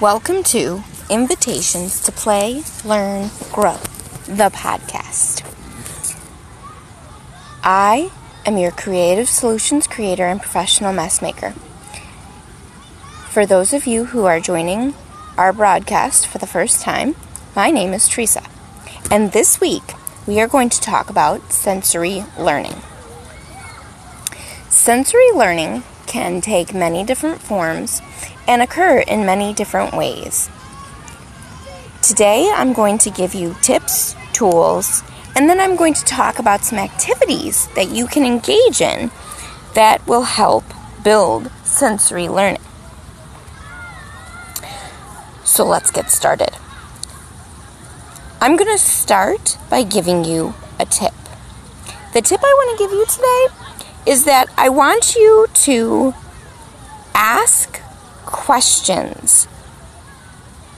Welcome to Invitations to Play, Learn, Grow, the podcast. I am your creative solutions creator and professional mess maker. For those of you who are joining our broadcast for the first time, my name is Teresa, and this week we are going to talk about sensory learning. Sensory learning can take many different forms and occur in many different ways. Today, I'm going to give you tips, tools, and then I'm going to talk about some activities that you can engage in that will help build sensory learning. So let's get started. I'm going to start by giving you a tip. The tip I want to give you today is that I want you to ask questions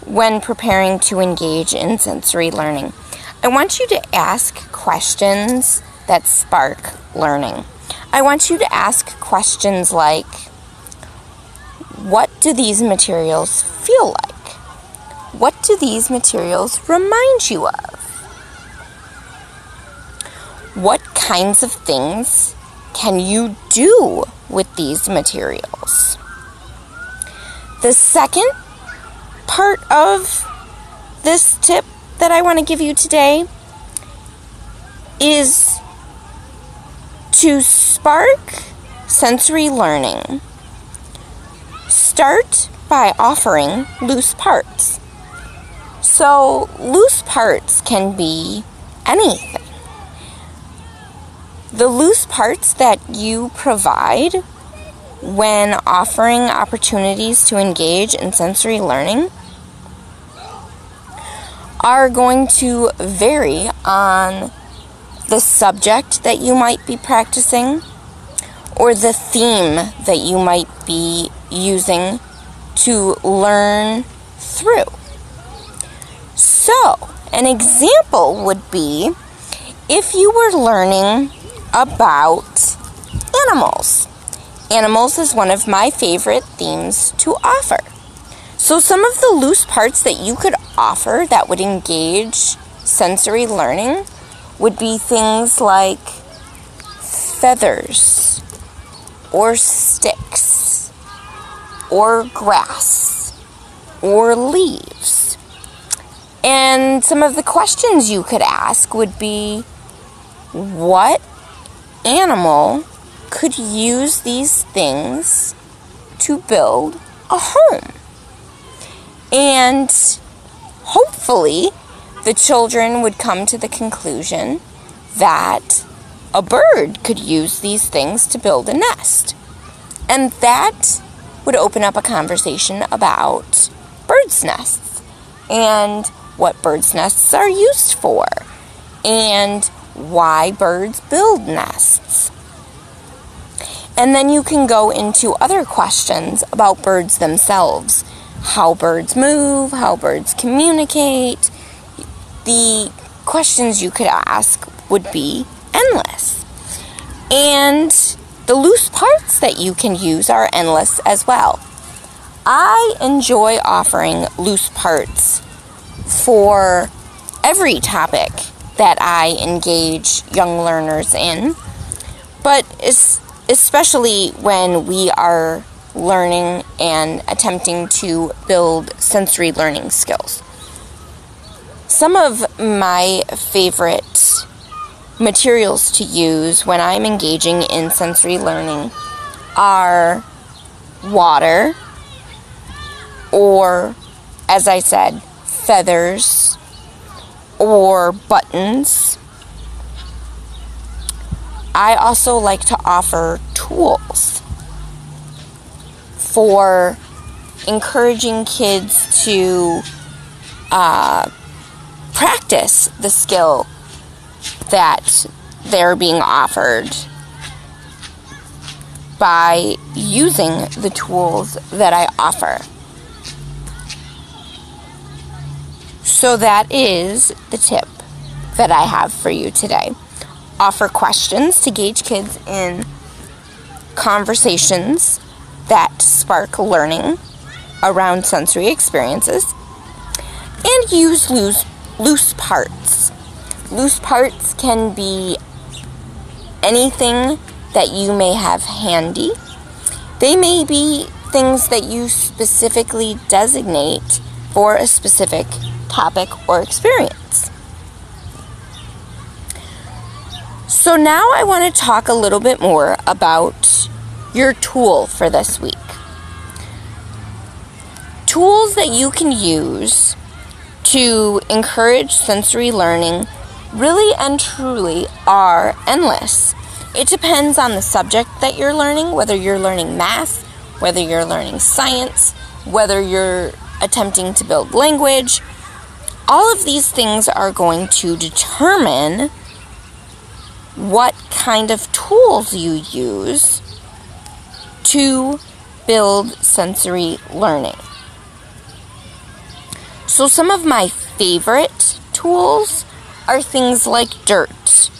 when preparing to engage in sensory learning. I want you to ask questions that spark learning. I want you to ask questions like What do these materials feel like? What do these materials remind you of? What kinds of things can you do with these materials? The second part of this tip that I want to give you today is to spark sensory learning. Start by offering loose parts. So, loose parts can be anything. The loose parts that you provide when offering opportunities to engage in sensory learning are going to vary on the subject that you might be practicing or the theme that you might be using to learn through. So, an example would be if you were learning about animals Animals is one of my favorite themes to offer. So, some of the loose parts that you could offer that would engage sensory learning would be things like feathers, or sticks, or grass, or leaves. And some of the questions you could ask would be what animal could use these things to build a home. And hopefully, the children would come to the conclusion that a bird could use these things to build a nest. And that would open up a conversation about birds' nests and what birds' nests are used for and why birds build nests. And then you can go into other questions about birds themselves how birds move, how birds communicate. The questions you could ask would be endless. And the loose parts that you can use are endless as well. I enjoy offering loose parts for every topic that I engage young learners in, but it's especially when we are learning and attempting to build sensory learning skills. Some of my favorite materials to use when I'm engaging in sensory learning are water, or, as I said, feathers, or buttons I also like to offer tools for encouraging kids to uh, practice the skill that they're being offered by using the tools that I offer. So, that is the tip that I have for you today offer questions to gauge kids in conversations that spark learning around sensory experiences, and use loose, loose parts. Loose parts can be anything that you may have handy. They may be things that you specifically designate for a specific topic or experience. So, now I want to talk a little bit more about your tool for this week. Tools that you can use to encourage sensory learning really and truly are endless. It depends on the subject that you're learning, whether you're learning math, whether you're learning science, whether you're attempting to build language. All of these things are going to determine what kind of tools you use to build sensory learning. So, some of my favorite tools are things like dirt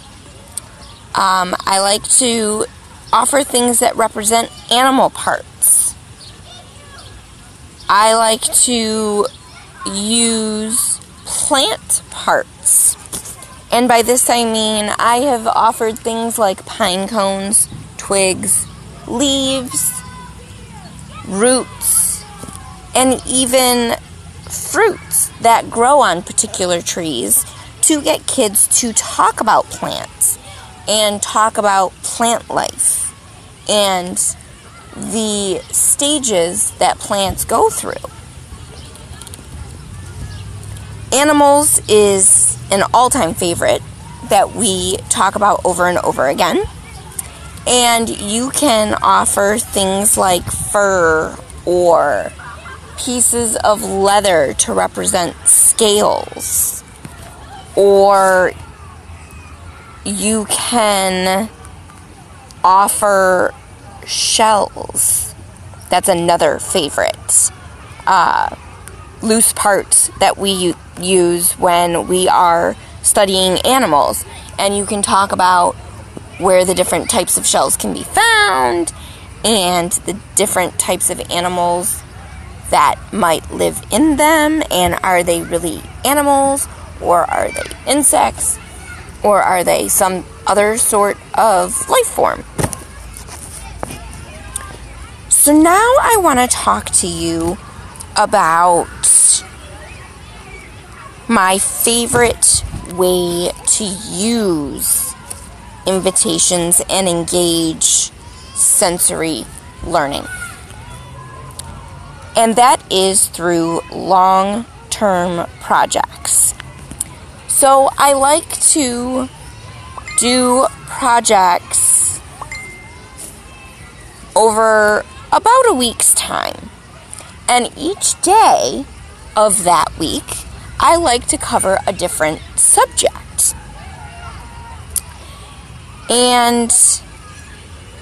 um, I like to offer things that represent animal parts. I like to use plant parts. And by this I mean I have offered things like pine cones, twigs, leaves, roots, and even fruits that grow on particular trees to get kids to talk about plants and talk about plant life and the stages that plants go through. Animals is an all time favorite that we talk about over and over again. And you can offer things like fur or pieces of leather to represent scales or you can offer shells. That's another favorite. Uh, loose parts that we use when we are studying animals. And you can talk about where the different types of shells can be found and the different types of animals that might live in them. And are they really animals or are they insects? Or are they some other sort of life form? So now I want to talk to you about my favorite way to use invitations and engage sensory learning. And that is through long term projects. So I like to do projects over about a week's time. And each day of that week, I like to cover a different subject. And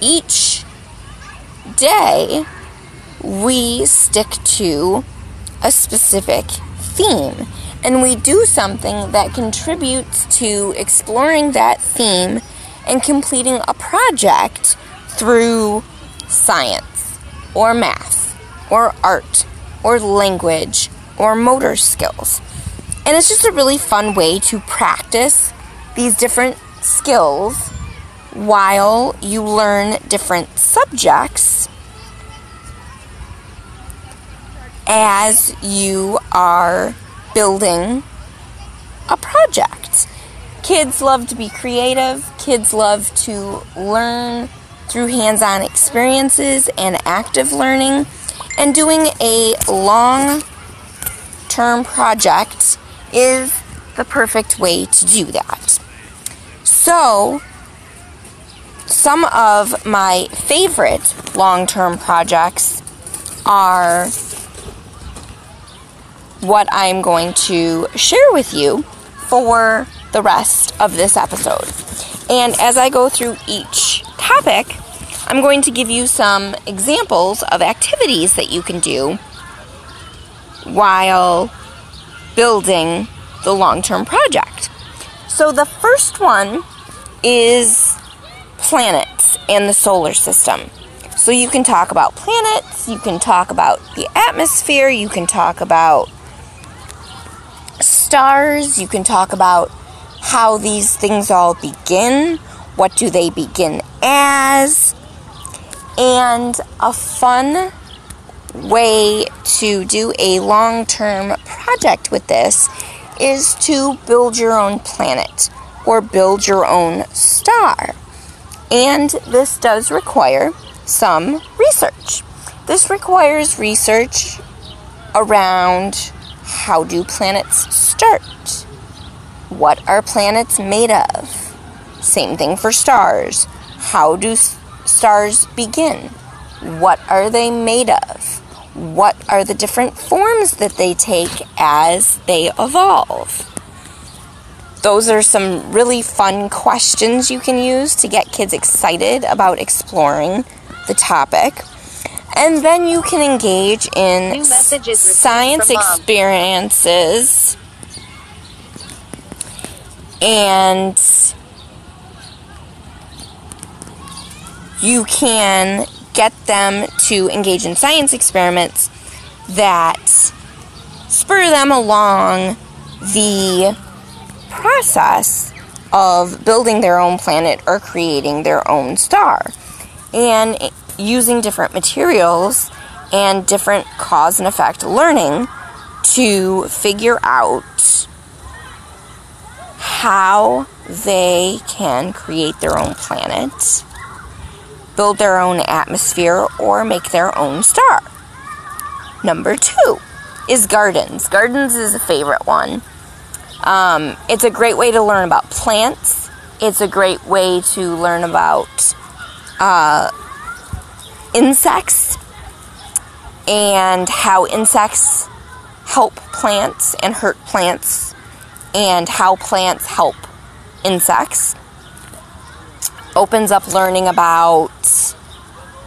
each day, we stick to a specific theme and we do something that contributes to exploring that theme and completing a project through science or math or art or language or motor skills. And it's just a really fun way to practice these different skills while you learn different subjects as you are building a project. Kids love to be creative, kids love to learn through hands on experiences and active learning, and doing a long term project is the perfect way to do that. So, some of my favorite long term projects are what I'm going to share with you for the rest of this episode. And as I go through each topic, I'm going to give you some examples of activities that you can do while building the long term project. So, the first one is planets and the solar system. So you can talk about planets, you can talk about the atmosphere, you can talk about stars, you can talk about how these things all begin, what do they begin as, and a fun way to do a long term project with this is to build your own planet or build your own star. And this does require some research. This requires research around how do planets start? What are planets made of? Same thing for stars. How do stars begin? What are they made of? What are the different forms that they take as they evolve? Those are some really fun questions you can use to get kids excited about exploring the topic. And then you can engage in science experiences and you can get them to engage in science experiments that spur them along the process of building their own planet or creating their own star and using different materials and different cause and effect learning to figure out how they can create their own planet build their own atmosphere, or make their own star. Number two is gardens. Gardens is a favorite one. Um, it's a great way to learn about plants. It's a great way to learn about uh, insects and how insects help plants and hurt plants, and how plants help insects opens up learning about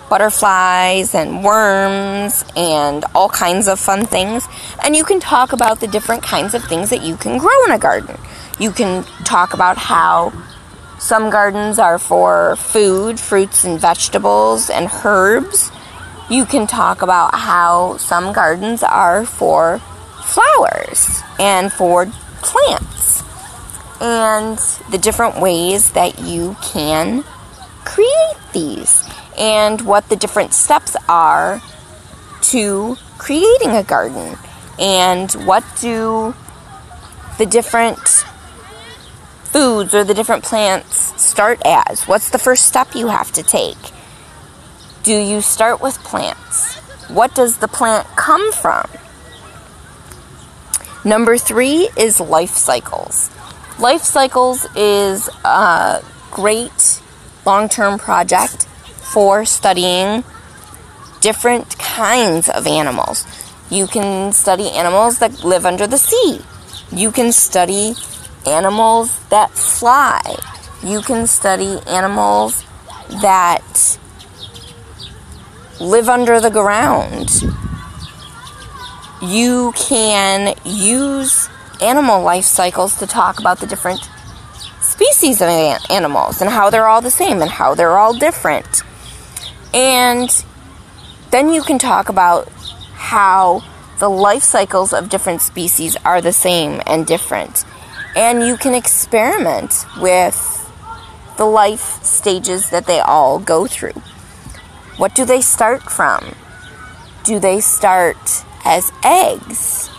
butterflies and worms and all kinds of fun things. And you can talk about the different kinds of things that you can grow in a garden. You can talk about how some gardens are for food, fruits and vegetables and herbs. You can talk about how some gardens are for flowers and for plants and the different ways that you can create these and what the different steps are to creating a garden and what do the different foods or the different plants start as? What's the first step you have to take? Do you start with plants? What does the plant come from? Number three is life cycles Life Cycles is a great long term project for studying different kinds of animals. You can study animals that live under the sea. You can study animals that fly. You can study animals that live under the ground. You can use animal life cycles to talk about the different species of animals and how they're all the same and how they're all different. And then you can talk about how the life cycles of different species are the same and different. And you can experiment with the life stages that they all go through. What do they start from? Do they start as eggs?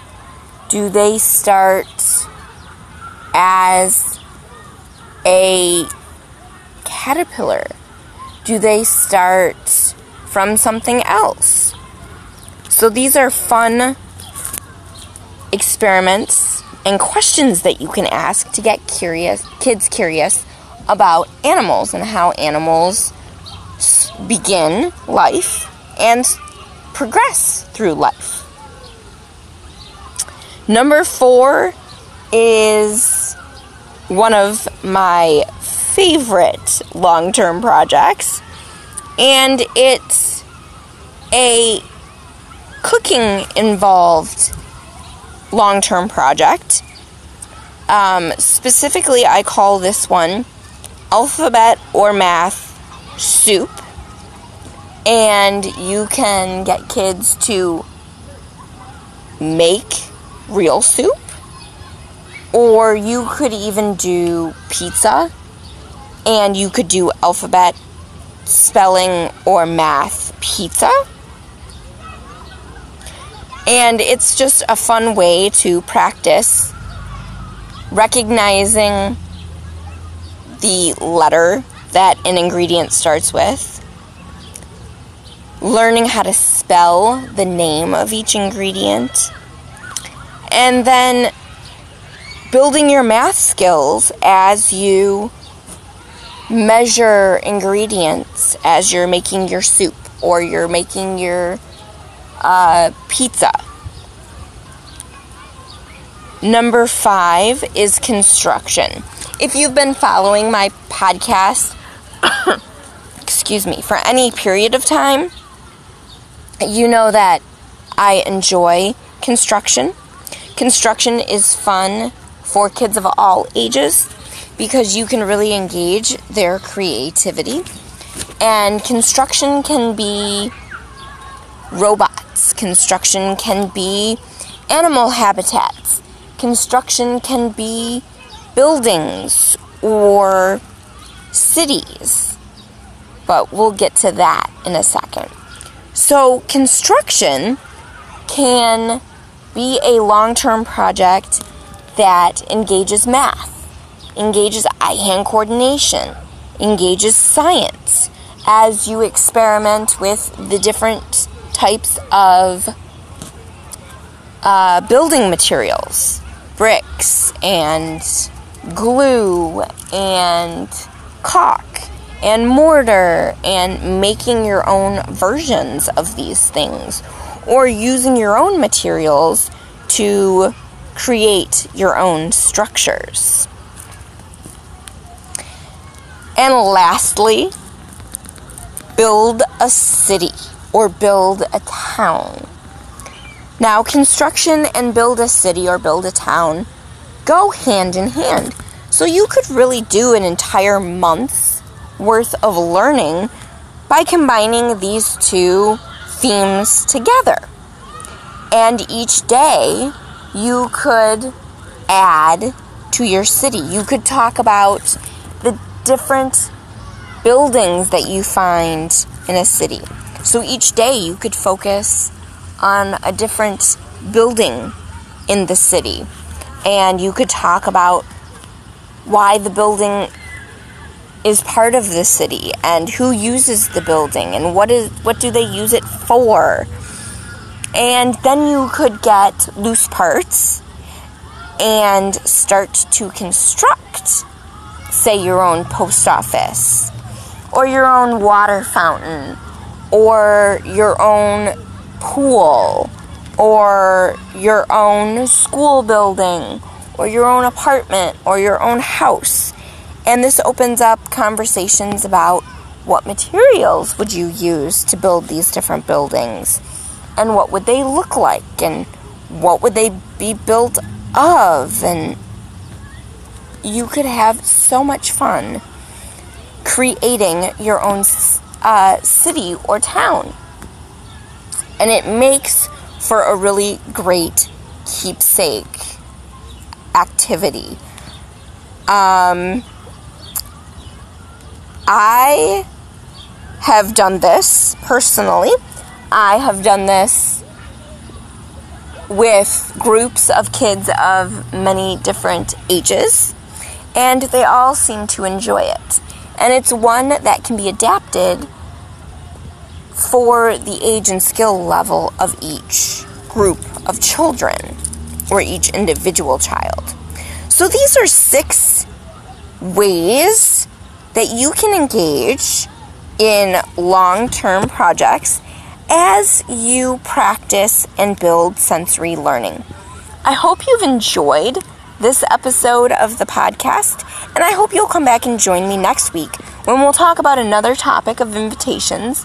Do they start as a caterpillar? Do they start from something else? So these are fun experiments and questions that you can ask to get curious kids curious about animals and how animals begin life and progress through life. Number four is one of my favorite long term projects, and it's a cooking involved long term project. Um, specifically, I call this one alphabet or math soup. And you can get kids to make real soup, or you could even do pizza, and you could do alphabet spelling or math pizza. And it's just a fun way to practice recognizing the letter that an ingredient starts with, learning how to spell the name of each ingredient, and then building your math skills as you measure ingredients as you're making your soup or you're making your uh, pizza. Number five is construction. If you've been following my podcast, excuse me, for any period of time, you know that I enjoy construction. Construction is fun for kids of all ages because you can really engage their creativity. And construction can be robots, construction can be animal habitats, construction can be buildings or cities. But we'll get to that in a second. So, construction can be a long term project that engages math engages eye hand coordination, engages science as you experiment with the different types of uh, building materials bricks and glue and caulk and mortar and making your own versions of these things or using your own materials to create your own structures. And lastly, build a city or build a town. Now, construction and build a city or build a town go hand in hand. So you could really do an entire month's worth of learning by combining these two themes together. And each day you could add to your city. You could talk about the different buildings that you find in a city. So each day you could focus on a different building in the city and you could talk about why the building is part of the city and who uses the building and what is what do they use it for and then you could get loose parts and start to construct say, your own post office, or your own water fountain, or your own pool, or your own school building, or your own apartment, or your own house. And this opens up conversations about what materials would you use to build these different buildings? And what would they look like? And what would they be built of? And you could have so much fun creating your own uh, city or town. And it makes for a really great keepsake activity. Um, I have done this personally. I have done this with groups of kids of many different ages and they all seem to enjoy it. And it's one that can be adapted for the age and skill level of each group of children or each individual child. So these are six ways that you can engage in long term projects as you practice and build sensory learning. I hope you've enjoyed this episode of the podcast, and I hope you'll come back and join me next week when we'll talk about another topic of invitations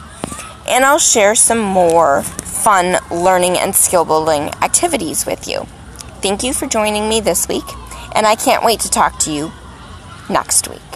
and I'll share some more fun learning and skill building activities with you. Thank you for joining me this week, and I can't wait to talk to you next week.